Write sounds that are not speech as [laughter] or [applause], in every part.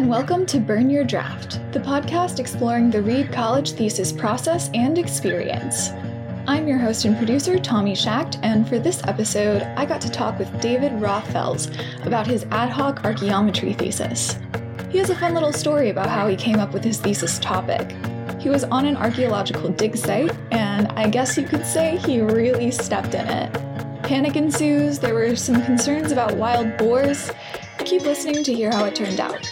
and welcome to Burn Your Draft, the podcast exploring the Reed College thesis process and experience. I'm your host and producer, Tommy Schacht, and for this episode, I got to talk with David Rothfels about his ad hoc archaeometry thesis. He has a fun little story about how he came up with his thesis topic. He was on an archaeological dig site, and I guess you could say he really stepped in it. Panic ensues, there were some concerns about wild boars. Keep listening to hear how it turned out.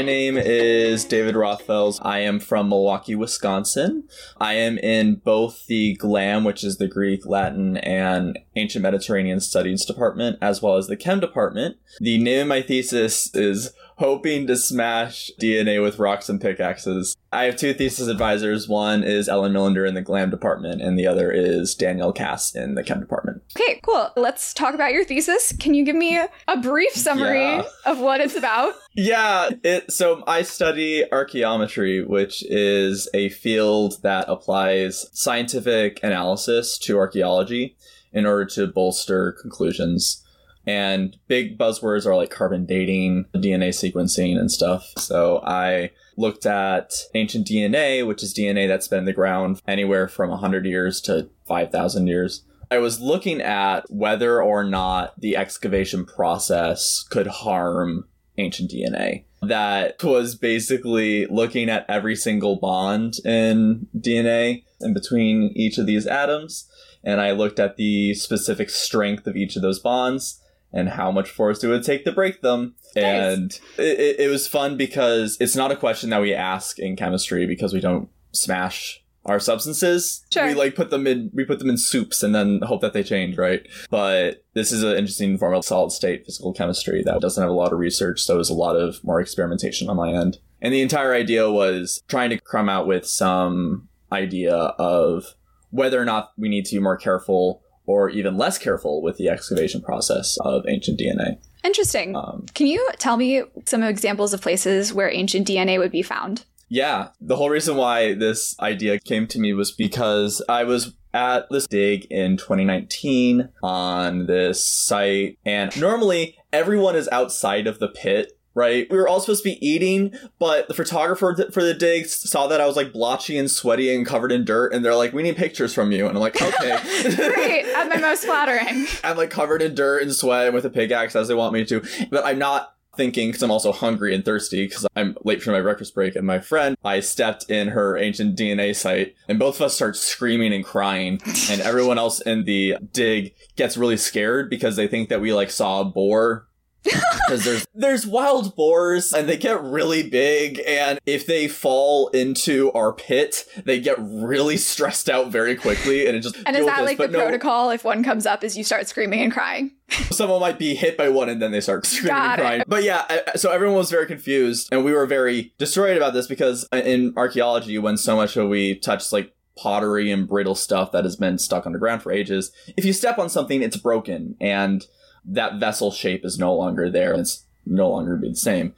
My name is David Rothfels. I am from Milwaukee, Wisconsin. I am in both the GLAM, which is the Greek, Latin, and Ancient Mediterranean Studies department, as well as the Chem department. The name of my thesis is hoping to smash DNA with rocks and pickaxes. I have two thesis advisors. One is Ellen Millender in the GLAM department, and the other is Daniel Cass in the Chem department. Okay, cool. Let's talk about your thesis. Can you give me a brief summary Yeah. of what it's about? Yeah, it so I study archaeometry, which is a field that applies scientific analysis to archaeology in order to bolster conclusions. And big buzzwords are like carbon dating, DNA sequencing, and stuff. So I looked at ancient DNA, which is DNA that's been in the ground anywhere from 100 years to 5,000 years. I was looking at whether or not the excavation process could harm ancient DNA. That was basically looking at every single bond in DNA in between each of these atoms. And I looked at the specific strength of each of those bonds and how much force it would take to break them. Nice. And it, it, it was fun because it's not a question that we ask in chemistry because we don't smash our substances. Sure. We like put them in we put them in soups and then hope that they change, right? But this is an interesting form of solid state physical chemistry that doesn't have a lot of research, so there's a lot of more experimentation on my end. And the entire idea was trying to come out with some idea of whether or not we need to be more careful or even less careful with the excavation process of ancient DNA. Interesting. Um, Can you tell me some examples of places where ancient DNA would be found? Yeah, the whole reason why this idea came to me was because I was at this dig in 2019 on this site, and normally everyone is outside of the pit. Right, we were all supposed to be eating, but the photographer for the dig saw that I was like blotchy and sweaty and covered in dirt, and they're like, "We need pictures from you." And I'm like, [laughs] "Okay." Great, at my most flattering. [laughs] I'm like covered in dirt and sweat and with a pickaxe as they want me to. But I'm not thinking because I'm also hungry and thirsty because I'm late for my breakfast break. And my friend, I stepped in her ancient DNA site and both of us start screaming and crying. and everyone else in the dig gets really scared because they think that we like saw a boar. Because there's [laughs] there's wild boars and they get really big and if they fall into our pit they get really stressed out very quickly and it just And is that this. like the no- protocol? If one comes up, is you start screaming and crying? [laughs] someone might be hit by one and then they start [laughs] screaming Got and it. crying. But yeah, I- so everyone was very confused and we were very destroyed about this because uh, in archaeology, when so much of we touch like pottery and brittle stuff that has been stuck underground for ages, if you step on something, it's broken and that vessel shape is no longer there. It's no longer be the same.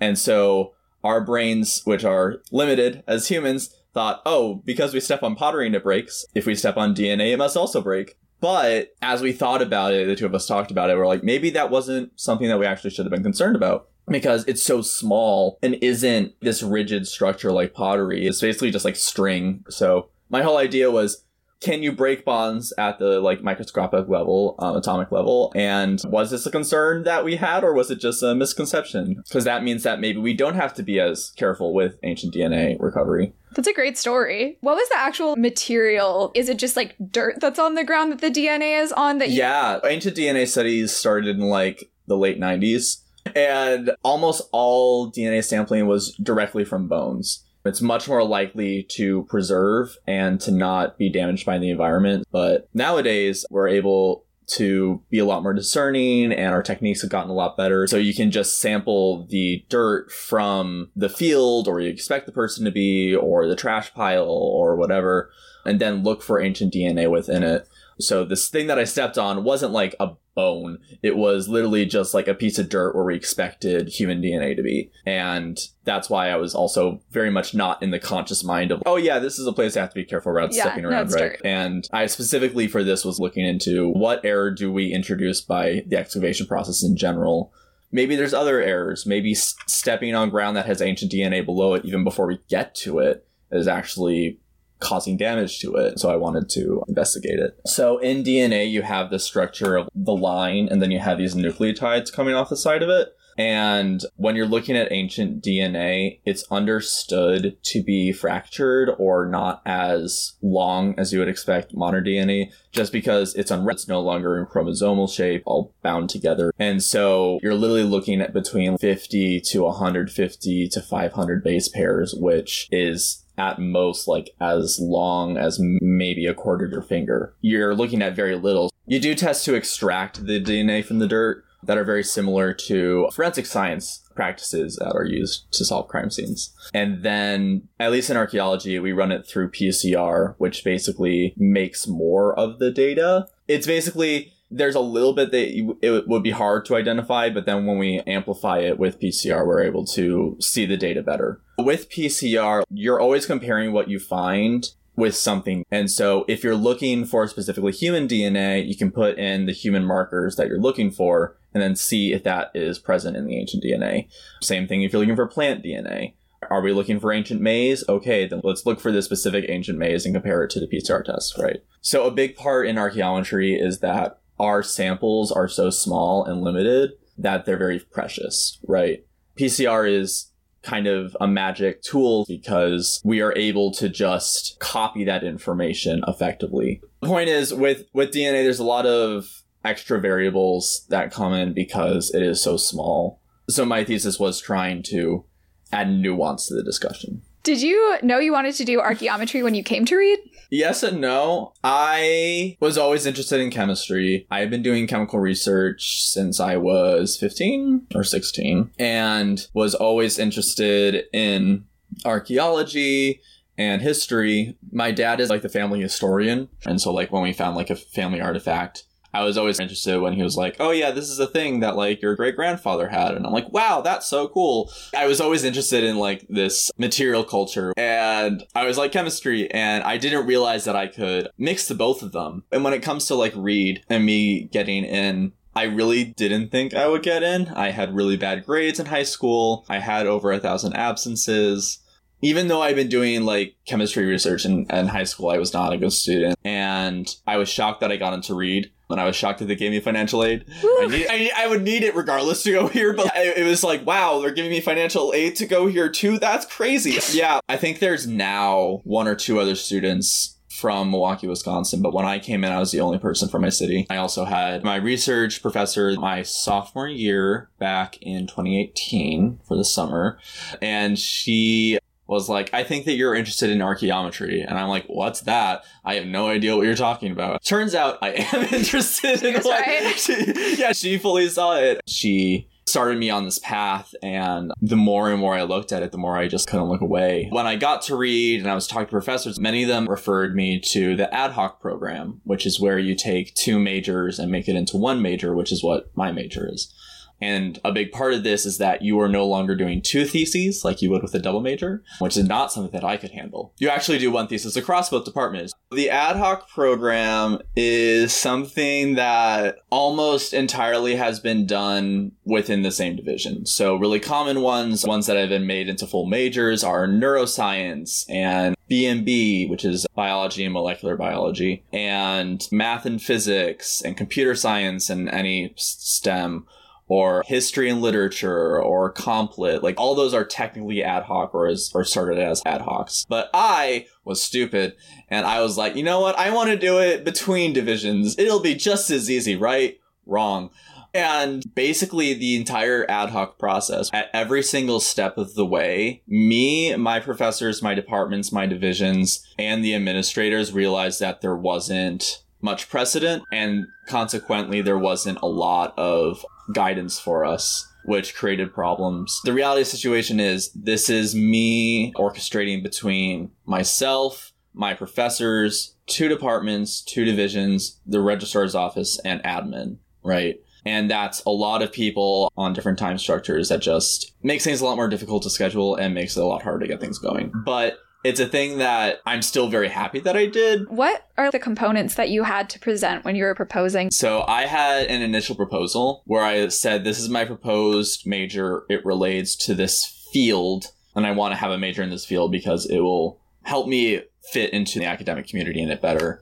And so our brains, which are limited as humans, thought, oh, because we step on pottery and it breaks, if we step on DNA, it must also break. But as we thought about it, the two of us talked about it, we're like, maybe that wasn't something that we actually should have been concerned about. Because it's so small and isn't this rigid structure like pottery. It's basically just like string. So my whole idea was can you break bonds at the like microscopic level, um, atomic level? And was this a concern that we had, or was it just a misconception? Because that means that maybe we don't have to be as careful with ancient DNA recovery. That's a great story. What was the actual material? Is it just like dirt that's on the ground that the DNA is on? That you- Yeah, ancient DNA studies started in like the late 90s, and almost all DNA sampling was directly from bones. It's much more likely to preserve and to not be damaged by the environment. But nowadays, we're able to be a lot more discerning and our techniques have gotten a lot better. So you can just sample the dirt from the field or you expect the person to be or the trash pile or whatever, and then look for ancient DNA within it. So this thing that I stepped on wasn't like a bone. It was literally just like a piece of dirt where we expected human DNA to be. And that's why I was also very much not in the conscious mind of, oh yeah, this is a place I have to be careful about Yeah, stepping around, right? dirt. And I specifically for this was looking into what error do we introduce by the excavation process in general. Maybe there's other errors. Maybe s- stepping on ground that has ancient DNA below it, even before we get to it, is actually causing damage to it. So I wanted to investigate it. So in DNA, you have the structure of the line, and then you have these nucleotides coming off the side of it. And when you're looking at ancient DNA, it's understood to be fractured or not as long as you would expect modern DNA, just because it's unwrapped, it's no longer in chromosomal shape, all bound together. And so you're literally looking at between 50 to 150 to 500 base pairs, which is at most like as long as maybe a quarter of your finger. You're looking at very little. You do test to extract the DNA from the dirt that are very similar to forensic science practices that are used to solve crime scenes. And then, at least in archaeology, we run it through PCR, which basically makes more of the data. It's basically there's a little bit that it would be hard to identify, but then when we amplify it with PCR, we're able to see the data better. With PCR, you're always comparing what you find with something. And so if you're looking for specifically human DNA, you can put in the human markers that you're looking for and then see if that is present in the ancient DNA. Same thing if you're looking for plant DNA. Are we looking for ancient maize? Okay, then let's look for the specific ancient maize and compare it to the PCR test, right? So a big part in archaeometry is that our samples are so small and limited that they're very precious, right? PCR is kind of a magic tool because we are able to just copy that information effectively. The point is with with DNA there's a lot of extra variables that come in because it is so small. So my thesis was trying to add nuance to the discussion. Did you know you wanted to do archaeometry when you came to Reed? Yes and no. I was always interested in chemistry. I have been doing chemical research since I was 15 or 16 and was always interested in archaeology and history. My dad is like the family historian. And so like when we found like a family artifact, I was always interested when he was like, "Oh yeah, this is a thing that like your great grandfather had," and I'm like, "Wow, that's so cool." I was always interested in like this material culture, and I was like chemistry, and I didn't realize that I could mix the both of them. And when it comes to like Reed and me getting in. I really didn't think I would get in. I had really bad grades in high school. I had over a thousand absences even though I'd been doing like chemistry research in, in high school, I was not a good student. And I was shocked that I got into Reed. And I was shocked that they gave me financial aid. I, need, I, I would need it regardless to go here, but it, it was like, wow, they're giving me financial aid to go here too? That's crazy. [laughs] Yeah, I think there's now one or two other students from Milwaukee, Wisconsin, but when I came in, I was the only person from my city. I also had my research professor my sophomore year back in 2018 for the summer, and she was like, I think that you're interested in archaeometry. And I'm like, what's that? I have no idea what you're talking about. Turns out I [laughs] am interested in what right. she, yeah, she fully saw it. She started me on this path and the more and more I looked at it, the more I just couldn't look away. When I got to Reed and I was talking to professors, many of them referred me to the ad hoc program, which is where you take two majors and make it into one major, which is what my major is. And a big part of this is that you are no longer doing two theses like you would with a double major, which is not something that I could handle. You actually do one thesis across both departments. The ad hoc program is something that almost entirely has been done within the same division. So really common ones, ones that have been made into full majors are neuroscience and BMB, which is biology and molecular biology, and math and physics and computer science and any STEM or history and literature or complet like all those are technically ad hoc or as or started as ad hocs. But i was stupid and i was like you know what? I want to do it between divisions. It'll be just as easy right? Wrong. And basically the entire ad hoc process at every single step of the way me my professors my departments my divisions and the administrators realized that there wasn't much precedent and consequently there wasn't a lot of guidance for us which created problems. The reality of the situation is this is me orchestrating between myself, my professors, two departments, two divisions, the registrar's office, and admin, right? And that's a lot of people on different time structures that just makes things a lot more difficult to schedule and makes it a lot harder to get things going. But it's a thing that I'm still very happy that I did. What are the components that you had to present when you were proposing? So I had an initial proposal where I said, This is my proposed major. It relates to this field, and I want to have a major in this field because it will help me fit into the academic community in it better.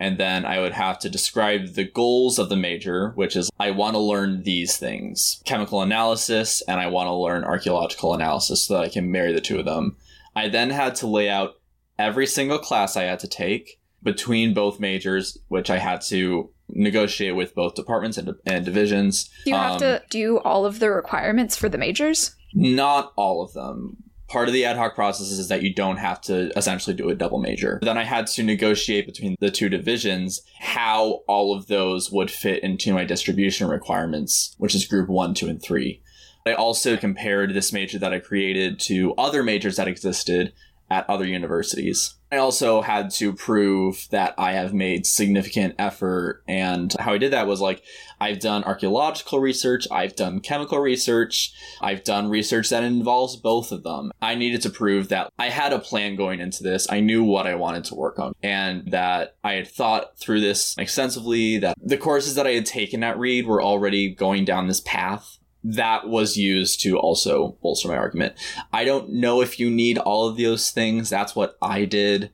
And then I would have to describe the goals of the major, which is I want to learn these things chemical analysis, and I want to learn archaeological analysis so that I can marry the two of them. I then had to lay out every single class I had to take between both majors, which I had to negotiate with both departments and, and divisions. Do you have Um, to do all of the requirements for the majors? Not all of them. Part of the ad hoc process is that you don't have to essentially do a double major. Then I had to negotiate between the two divisions how all of those would fit into my distribution requirements, which is group one, two, and three. I also compared this major that I created to other majors that existed at other universities. I also had to prove that I have made significant effort. And how I did that was like, I've done archaeological research, I've done chemical research, I've done research that involves both of them. I needed to prove that I had a plan going into this. I knew what I wanted to work on and that I had thought through this extensively, that the courses that I had taken at Reed were already going down this path that was used to also bolster my argument. I don't know if you need all of those things. That's what I did.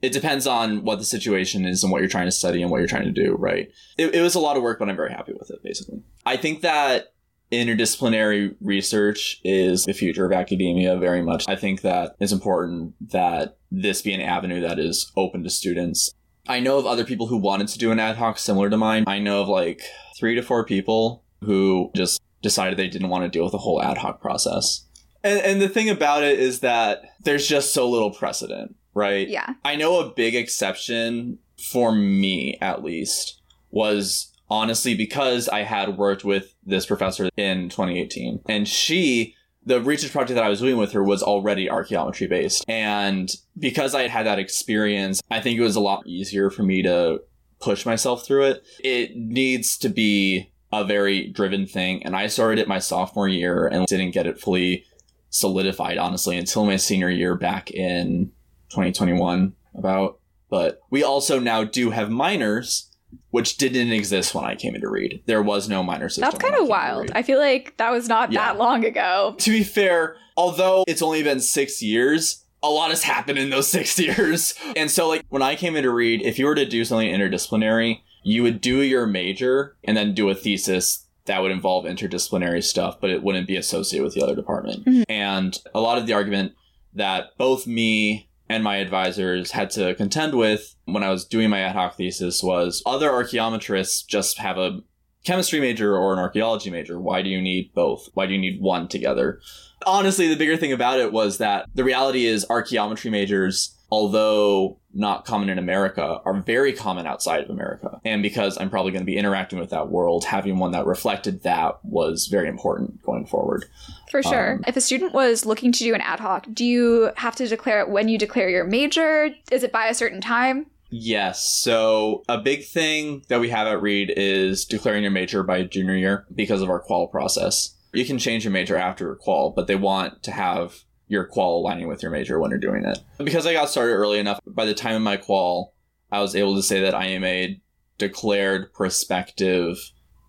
It depends on what the situation is and what you're trying to study and what you're trying to do, right? It, it was a lot of work, but I'm very happy with it, basically. I think that interdisciplinary research is the future of academia very much. I think that it's important that this be an avenue that is open to students. I know of other people who wanted to do an ad hoc similar to mine. I know of like three to four people who just decided they didn't want to deal with the whole ad hoc process. And, and the thing about it is that there's just so little precedent, right? Yeah. I know a big exception for me, at least, was honestly because I had worked with this professor in 2018. And she, the research project that I was doing with her was already archaeometry based. And because I had had that experience, I think it was a lot easier for me to push myself through it. It needs to be a very driven thing. And I started it my sophomore year and didn't get it fully solidified, honestly, until my senior year back in 2021 about. But we also now do have minors, which didn't exist when I came into Reed. There was no minor system. That's kind of wild. I feel like that was not Yeah. that long ago. To be fair, although it's only been six years, a lot has happened in those [laughs] six years. And so, like, when I came into Reed, if you were to do something interdisciplinary, you would do your major and then do a thesis that would involve interdisciplinary stuff, but it wouldn't be associated with the other department. Mhm. And a lot of the argument that both me and my advisors had to contend with when I was doing my ad hoc thesis was other archaeometrists just have a chemistry major or an archaeology major. Why do you need both? Why do you need one together? Honestly, the bigger thing about it was that the reality is archaeometry majors, although not common in America, are very common outside of America. And because I'm probably going to be interacting with that world, having one that reflected that was very important going forward. For sure. Um, if a student was looking to do an ad hoc, do you have to declare it when you declare your major? Is it by a certain time? Yes. So a big thing that we have at Reed is declaring your major by junior year because of our qual process. You can change your major after your qual, but they want to have your qual aligning with your major when you're doing it. Because I got started early enough, by the time of my qual, I was able to say that I am a declared prospective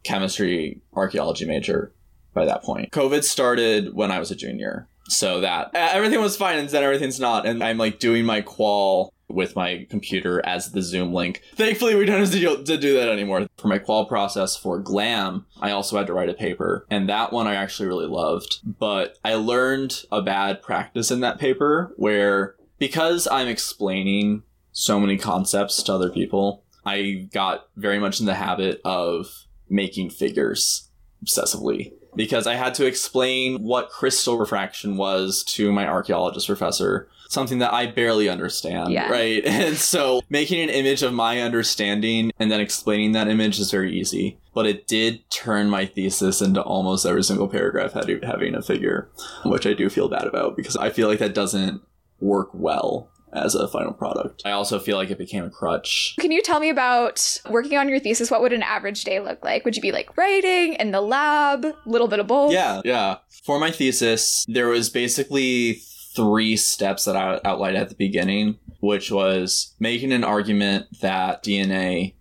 chemistry archaeology major by that point. COVID started when I was a junior. So that everything was fine and then everything's not. And I'm like doing my qual with my computer as the Zoom link. Thankfully, we don't have to do, that anymore. For my qual process for GLAM, I also had to write a paper, and that one I actually really loved. But I learned a bad practice in that paper where, because I'm explaining so many concepts to other people, I got very much in the habit of making figures obsessively because I had to explain what crystal refraction was to my archaeologist professor, something that I barely understand, Yeah. right? [laughs] And so making an image of my understanding and then explaining that image is very easy. But it did turn my thesis into almost every single paragraph having a figure, which I do feel bad about because I feel like that doesn't work well as a final product. I also feel like it became a crutch. Can you tell me about working on your thesis? What would an average day look like? Would you be like writing in the lab, little bit of both? Yeah, yeah. For my thesis, there was basically three steps that I outlined at the beginning, which was making an argument that DNA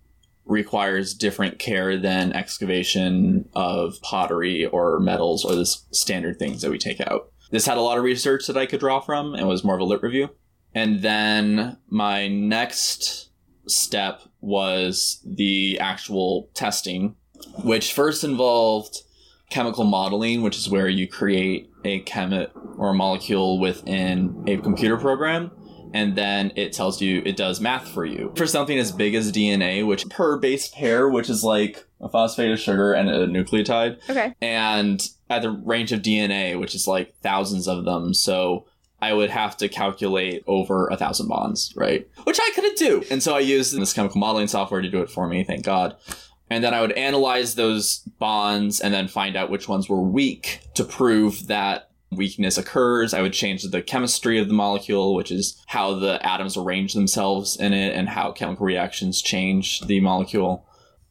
requires different care than excavation of pottery or metals or the standard things that we take out. This had a lot of research that I could draw from and was more of a lit review. And then my next step was the actual testing, which first involved chemical modeling, which is where you create a chemit or a molecule within a computer program and then it tells you it does math for you for something as big as DNA, which per base pair, which is like a phosphate of sugar and a nucleotide. Okay. And at the range of DNA, which is like thousands of them, so I would have to calculate over a thousand bonds, right? Which I couldn't do. And so I used this chemical modeling software to do it for me, thank God. And then I would analyze those bonds and then find out which ones were weak to prove that weakness occurs. I would change the chemistry of the molecule, which is how the atoms arrange themselves in it and how chemical reactions change the molecule.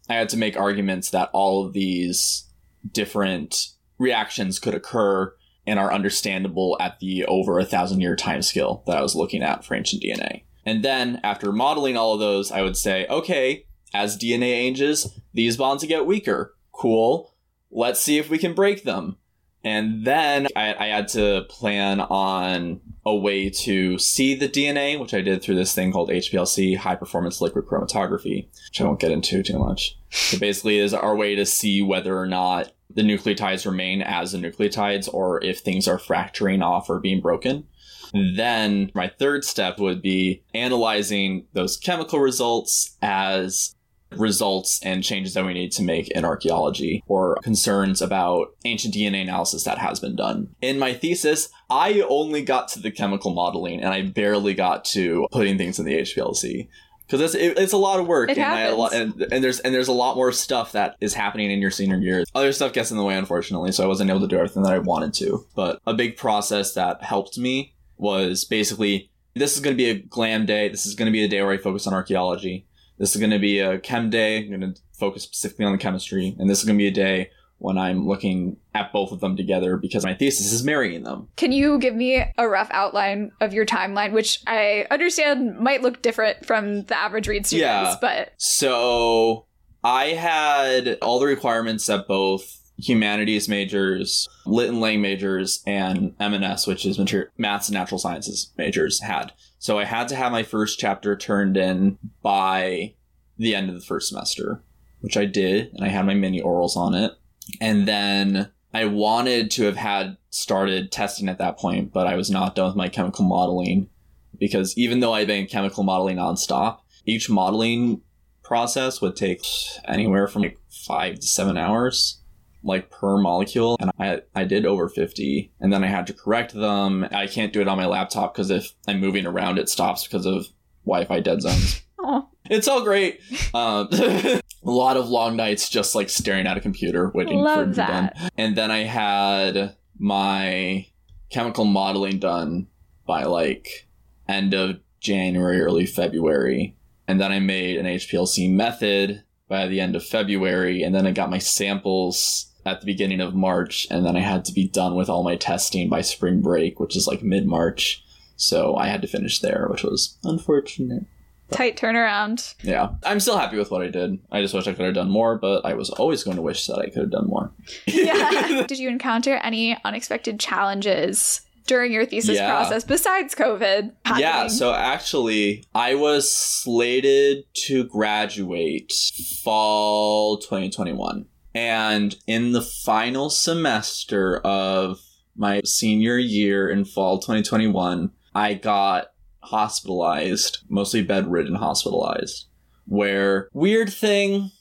I had to make arguments that all of these different reactions could occur and are understandable at the over a thousand year time scale that I was looking at for ancient DNA. And then after modeling all of those, I would say, okay, as DNA ages, these bonds get weaker. Cool. Let's see if we can break them. And then I, I, had to plan on a way to see the DNA, which I did through this thing called HPLC, high performance liquid chromatography, which I won't get into too much. [laughs] It basically is our way to see whether or not the nucleotides remain as the nucleotides or if things are fracturing off or being broken. Then my third step would be analyzing those chemical results as results and changes that we need to make in archaeology or concerns about ancient DNA analysis that has been done. In my thesis, I only got to the chemical modeling and I barely got to putting things in the HPLC because it's it, it's a lot of work and, I, lot, and, and there's and there's a lot more stuff that is happening in your senior year. Other stuff gets in the way, unfortunately, so I wasn't able to do everything that I wanted to. But a big process that helped me was basically this is going to be a glam day. This is going to be a day where I focus on archaeology. This is going to be a chem day. I'm going to focus specifically on the chemistry. And this is going to be a day when I'm looking at both of them together because my thesis is marrying them. Can you give me a rough outline of your timeline, which I understand might look different from the average Reed students, yeah. but. So I had all the requirements that both humanities majors, lit and lang majors, and M&S, which is maths and natural sciences majors, had. So I had to have my first chapter turned in by the end of the first semester, which I did, and I had my mini orals on it. And then I wanted to have had started testing at that point, but I was not done with my chemical modeling because even though I've been chemical modeling nonstop, each modeling process would take anywhere from like five to seven hours like per molecule and I, I did over 50 and then I had to correct them. I can't do it on my laptop because if I'm moving around it stops because of Wi-Fi dead zones. [laughs] It's all great. Um, [laughs] a lot of long nights just like staring at a computer waiting Love for it to be done. And then I had my chemical modeling done by like end of January, early February. And then I made an HPLC method by the end of February. And then I got my samples at the beginning of March, and then I had to be done with all my testing by spring break, which is like mid March. So I had to finish there, which was unfortunate. Tight turnaround. Yeah. I'm still happy with what I did. I just wish I could have done more, but I was always going to wish that I could have done more. yeah. [laughs] Did you encounter any unexpected challenges during your thesis Yeah. process besides COVID? happening? Yeah, so actually, I was slated to graduate fall 2021. And in the final semester of my senior year in fall 2021, I got hospitalized, mostly bedridden hospitalized. Where, weird thing,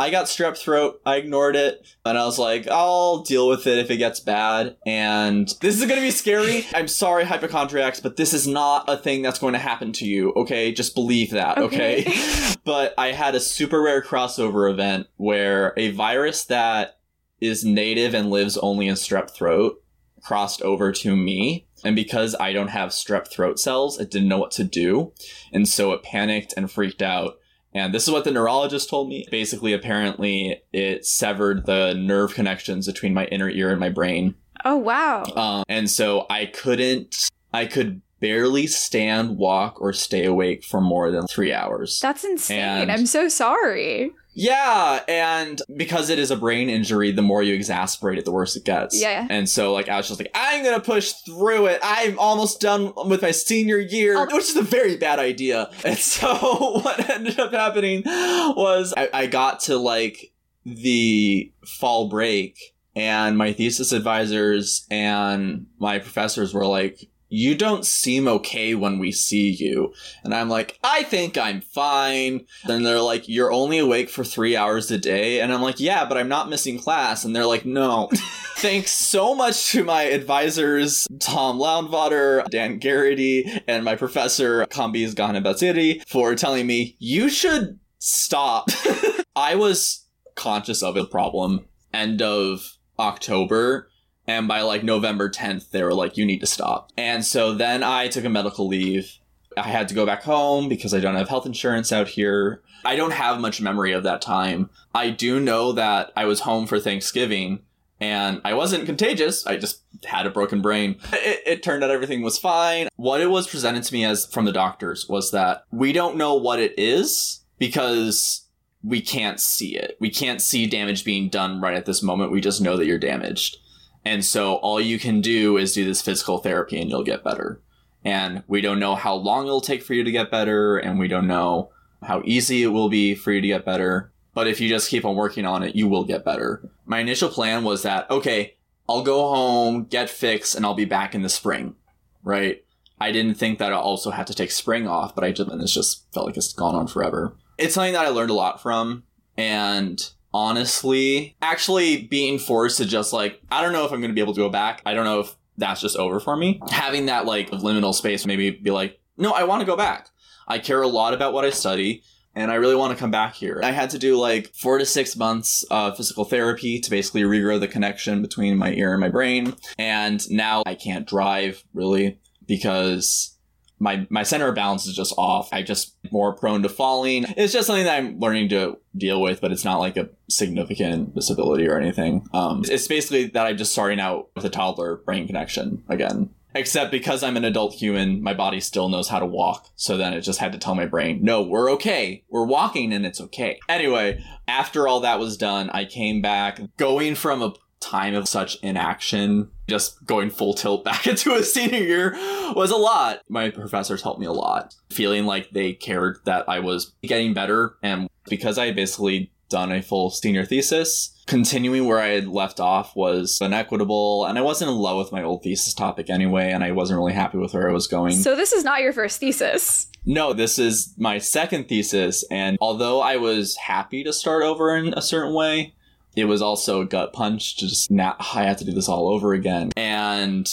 I got strep throat. I ignored it. And I was like, I'll deal with it if it gets bad. And this is going to be scary. [laughs] I'm sorry, hypochondriacs, but this is not a thing that's going to happen to you. Okay. Just believe that. Okay. Okay. [laughs] but I had a super rare crossover event where a virus that is native and lives only in strep throat crossed over to me. And because I don't have strep throat cells, it didn't know what to do. And so it panicked and freaked out. And this is what the neurologist told me. Basically, apparently, it severed the nerve connections between my inner ear and my brain. Oh, wow. Um, and so I couldn't, I could barely stand, walk, or stay awake for more than three hours. That's insane. And- I'm so sorry. Yeah, and because it is a brain injury, the more you exasperate it, the worse it gets. Yeah. And so, like, I was just like, I'm gonna push through it. I'm almost done with my senior year, I'll- which is a very bad idea. [laughs] And so, [laughs] what ended up happening was I, I got to like the fall break, and my thesis advisors and my professors were like, you don't seem okay when we see you. And I'm like, I think I'm fine. And they're like, you're only awake for three hours a day. And I'm like, yeah, but I'm not missing class. And they're like, no. [laughs] Thanks so much to my advisors, Tom Landvatter, Dan Gerrity, and my professor, Kambiz Ghanabaziri, for telling me, you should stop. [laughs] I was conscious of a problem end of October. And by like November 10th, they were like, you need to stop. And so then I took a medical leave. I had to go back home because I don't have health insurance out here. I don't have much memory of that time. I do know that I was home for Thanksgiving and I wasn't contagious. I just had a broken brain. It, it turned out everything was fine. What it was presented to me as from the doctors was that we don't know what it is because we can't see it. We can't see damage being done right at this moment. We just know that you're damaged. And so all you can do is do this physical therapy and you'll get better. And we don't know how long it'll take for you to get better, and we don't know how easy it will be for you to get better. But if you just keep on working on it, you will get better. My initial plan was that, okay, I'll go home, get fixed, and I'll be back in the spring, right? I didn't think that I'll also have to take spring off, but I just, and this just felt like it's gone on forever. It's something that I learned a lot from, and honestly, actually being forced to just like, I don't know if I'm going to be able to go back. I don't know if that's just over for me. Having that like liminal space, maybe be like, no, I want to go back. I care a lot about what I study. And I really want to come back here. I had to do like four to six months of physical therapy to basically regrow the connection between my ear and my brain. And now I can't drive really because my my center of balance is just off. I just more prone to falling. It's just something that I'm learning to deal with, but it's not like a significant disability or anything. Um, it's basically that I'm just starting out with a toddler brain connection again. Except because I'm an adult human, my body still knows how to walk. So then it just had to tell my brain, no, we're okay. We're walking and it's okay. Anyway, after all that was done, I came back going from a time of such inaction, just going full tilt [laughs] back into a senior year was a lot. My professors helped me a lot, feeling like they cared that I was getting better. And because I had basically done a full senior thesis, continuing where I had left off was inequitable. And I wasn't in love with my old thesis topic anyway, and I wasn't really happy with where I was going. So this is not your first thesis. No, this is my second thesis, and although I was happy to start over in a certain way, it was also a gut punch to just now I had to do this all over again. And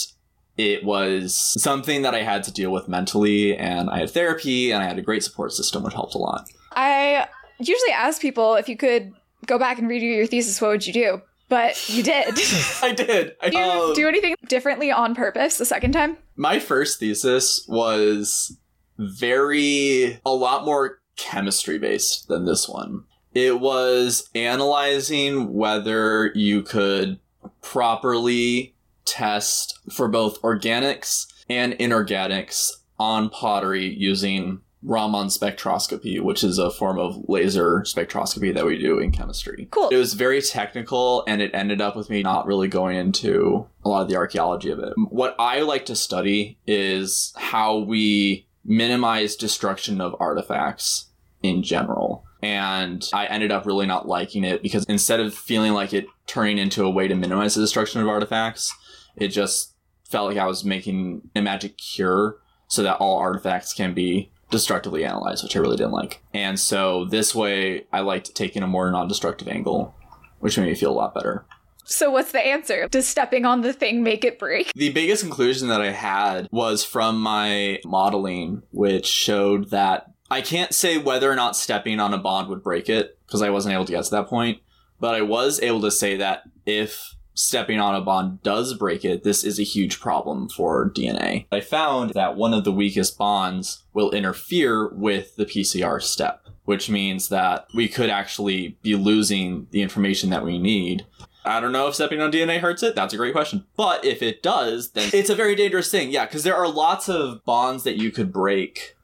it was something that I had to deal with mentally, and I had therapy, and I had a great support system, which helped a lot. I usually ask people if you could go back and redo your thesis, what would you do? But you did. did [laughs] I did. [laughs] I, you um, do anything differently on purpose the second time? my first thesis was very a lot more chemistry based than this one. It was analyzing whether you could properly test for both organics and inorganics on pottery using Raman spectroscopy, which is a form of laser spectroscopy that we do in chemistry. Cool. It was very technical and it ended up with me not really going into a lot of the archaeology of it. What I like to study is how we minimize destruction of artifacts in general. And I ended up really not liking it because instead of feeling like it turning into a way to minimize the destruction of artifacts, it just felt like I was making a magic cure so that all artifacts can be destructively analyzed, which I really didn't like. And so this way, I liked taking a more non destructive angle, which made me feel a lot better. So what's the answer? Does stepping on the thing make it break? The biggest conclusion that I had was from my modeling, which showed that I can't say whether or not stepping on a bond would break it, because I wasn't able to get to that point, but I was able to say that if stepping on a bond does break it, this is a huge problem for DNA. I found that one of the weakest bonds will interfere with the PCR step, which means that we could actually be losing the information that we need. I don't know if stepping on DNA hurts it. That's a great question. But if it does, then it's a very dangerous thing. Yeah, because there are lots of bonds that you could break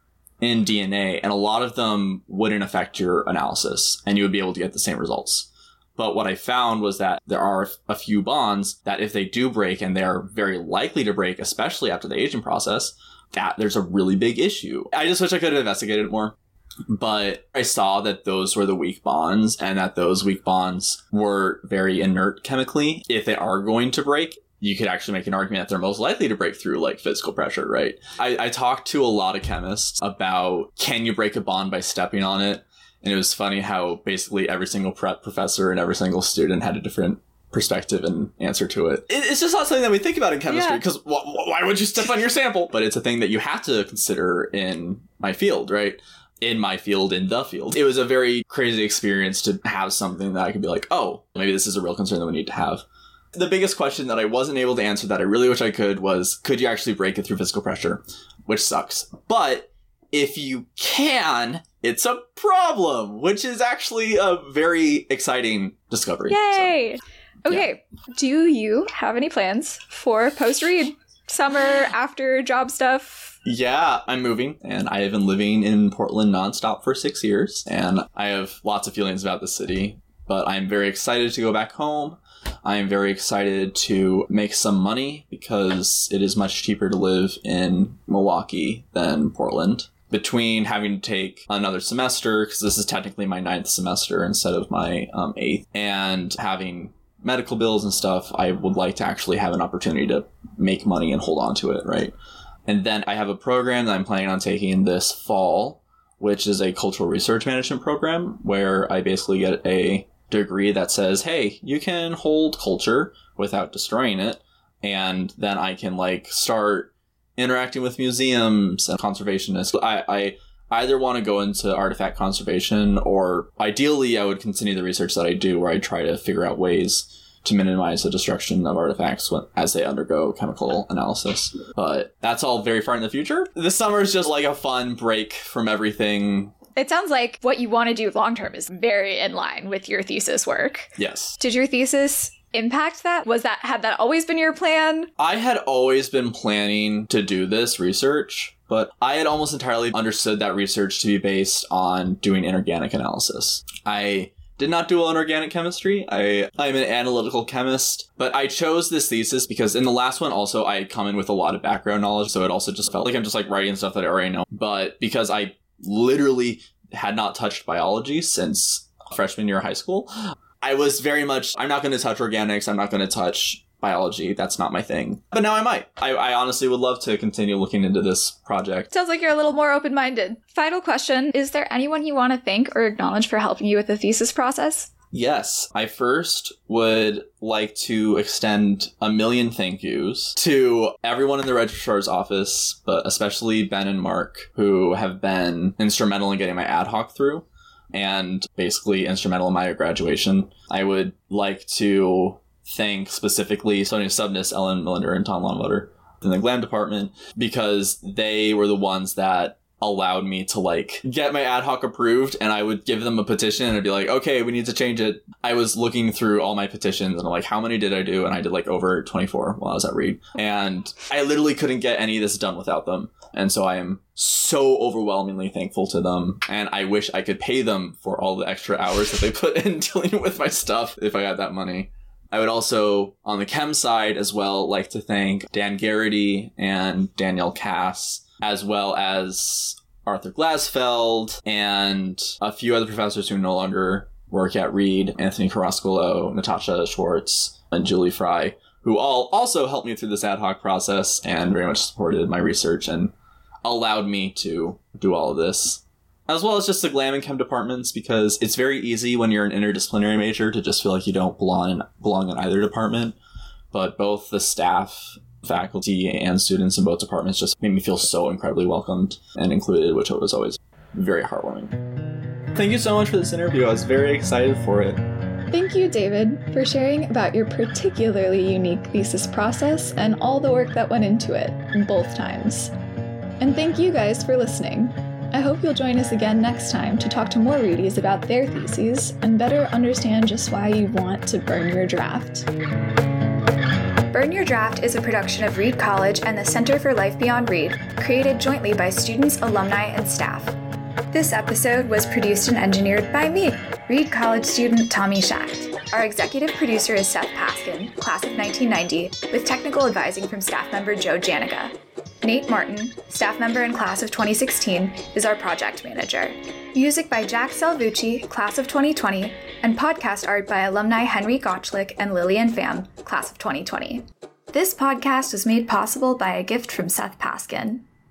in DNA, and a lot of them wouldn't affect your analysis, and you would be able to get the same results. But what I found was that there are a few bonds that if they do break, and they are very likely to break, especially after the aging process, that there's a really big issue. I just wish I could have investigated it more. But I saw that those were the weak bonds and that those weak bonds were very inert chemically. If they are going to break, you could actually make an argument that they're most likely to break through like physical pressure, right? I, I talked to a lot of chemists about can you break a bond by stepping on it? And it was funny how basically every single prep professor and every single student had a different perspective and answer to it. It's just not something that we think about in chemistry because yeah. wh- why would you step on your sample? But it's a thing that you have to consider in my field, right? In my field, in the field. It was a very crazy experience to have something that I could be like, oh, maybe this is a real concern that we need to have. The biggest question that I wasn't able to answer that I really wish I could was could you actually break it through physical pressure? Which sucks. But if you can, it's a problem, which is actually a very exciting discovery. Yay! So, okay, yeah. do you have any plans for post Reed? Summer, after job stuff? Yeah, I'm moving, and I have been living in Portland nonstop for six years, and I have lots of feelings about the city, but I'm very excited to go back home. I am very excited to make some money because it is much cheaper to live in Milwaukee than Portland. Between having to take another semester, because this is technically my ninth semester instead of my um, eighth, and having medical bills and stuff, I would like to actually have an opportunity to make money and hold on to it, right? And then I have a program that I'm planning on taking this fall, which is a cultural research management program where I basically get a degree that says, hey, you can hold culture without destroying it. And then I can like start interacting with museums and conservationists. I, I either want to go into artifact conservation or ideally I would continue the research that I do where I try to figure out ways to minimize the destruction of artifacts when, as they undergo chemical analysis. But that's all very far in the future. The summer is just like a fun break from everything it sounds like what you want to do long term is very in line with your thesis work. Yes. Did your thesis impact that? Was that had that always been your plan? I had always been planning to do this research, but I had almost entirely understood that research to be based on doing inorganic analysis. I did not do well in organic chemistry. I I'm an analytical chemist, but I chose this thesis because in the last one also I come in with a lot of background knowledge, so it also just felt like I'm just like writing stuff that I already know. But because I literally had not touched biology since freshman year of high school. I was very much, I'm not going to touch organics. I'm not going to touch biology. That's not my thing. But now I might. I, I, honestly would love to continue looking into this project. Sounds like you're a little more open minded. Final question Is there anyone you want to thank or acknowledge for helping you with the thesis process? Yes, I first would like to extend a million thank yous to everyone in the registrar's office, but especially Ben and Mark, who have been instrumental in getting my ad hoc through and basically instrumental in my graduation. I would like to thank specifically Sonia Sabnis, Ellen Millender, and Tom Landvatter in the glam department because they were the ones that allowed me to like get my ad hoc approved and I would give them a petition and I'd be like, okay, we need to change it. I was looking through all my petitions and I'm like, how many did I do? And I did like over 24 while I was at Reed. And I literally couldn't get any of this done without them. And so I am so overwhelmingly thankful to them. And I wish I could pay them for all the extra hours that they put in [laughs] dealing with my stuff if I had that money. I would also, on the chem side as well, like to thank Dan Gerrity and Danielle Cass as well as Arthur Glasfeld and a few other professors who no longer work at Reed, Anthony Carrascolo, Natasha Schwartz, and Julie Fry, who all also helped me through this ad hoc process and very much supported my research and allowed me to do all of this. As well as just the glam and chem departments, because it's very easy when you're an interdisciplinary major to just feel like you don't belong in, belong in either department. But both the staff faculty and students in both departments just made me feel so incredibly welcomed and included, which was always very heartwarming. Thank you so much for this interview. I was very excited for it. Thank you, David, for sharing about your particularly unique thesis process and all the work that went into it, both times. And thank you guys for listening. I hope you'll join us again next time to talk to more Rudies about their theses and better understand just why you want to burn your draft. Burn Your Draft is a production of Reed College and the Center for Life Beyond Reed, created jointly by students, alumni, and staff. This episode was produced and engineered by me, Reed College student Tommy Schacht. Our executive producer is Seth Paskin, class of 1990, with technical advising from staff member Joe Janica. Nate Martin, staff member and class of 2016, is our project manager. Music by Jack Salvucci, class of 2020, and podcast art by alumni Henry Gotchlick and Lillian Pham, class of 2020. This podcast was made possible by a gift from Seth Paskin.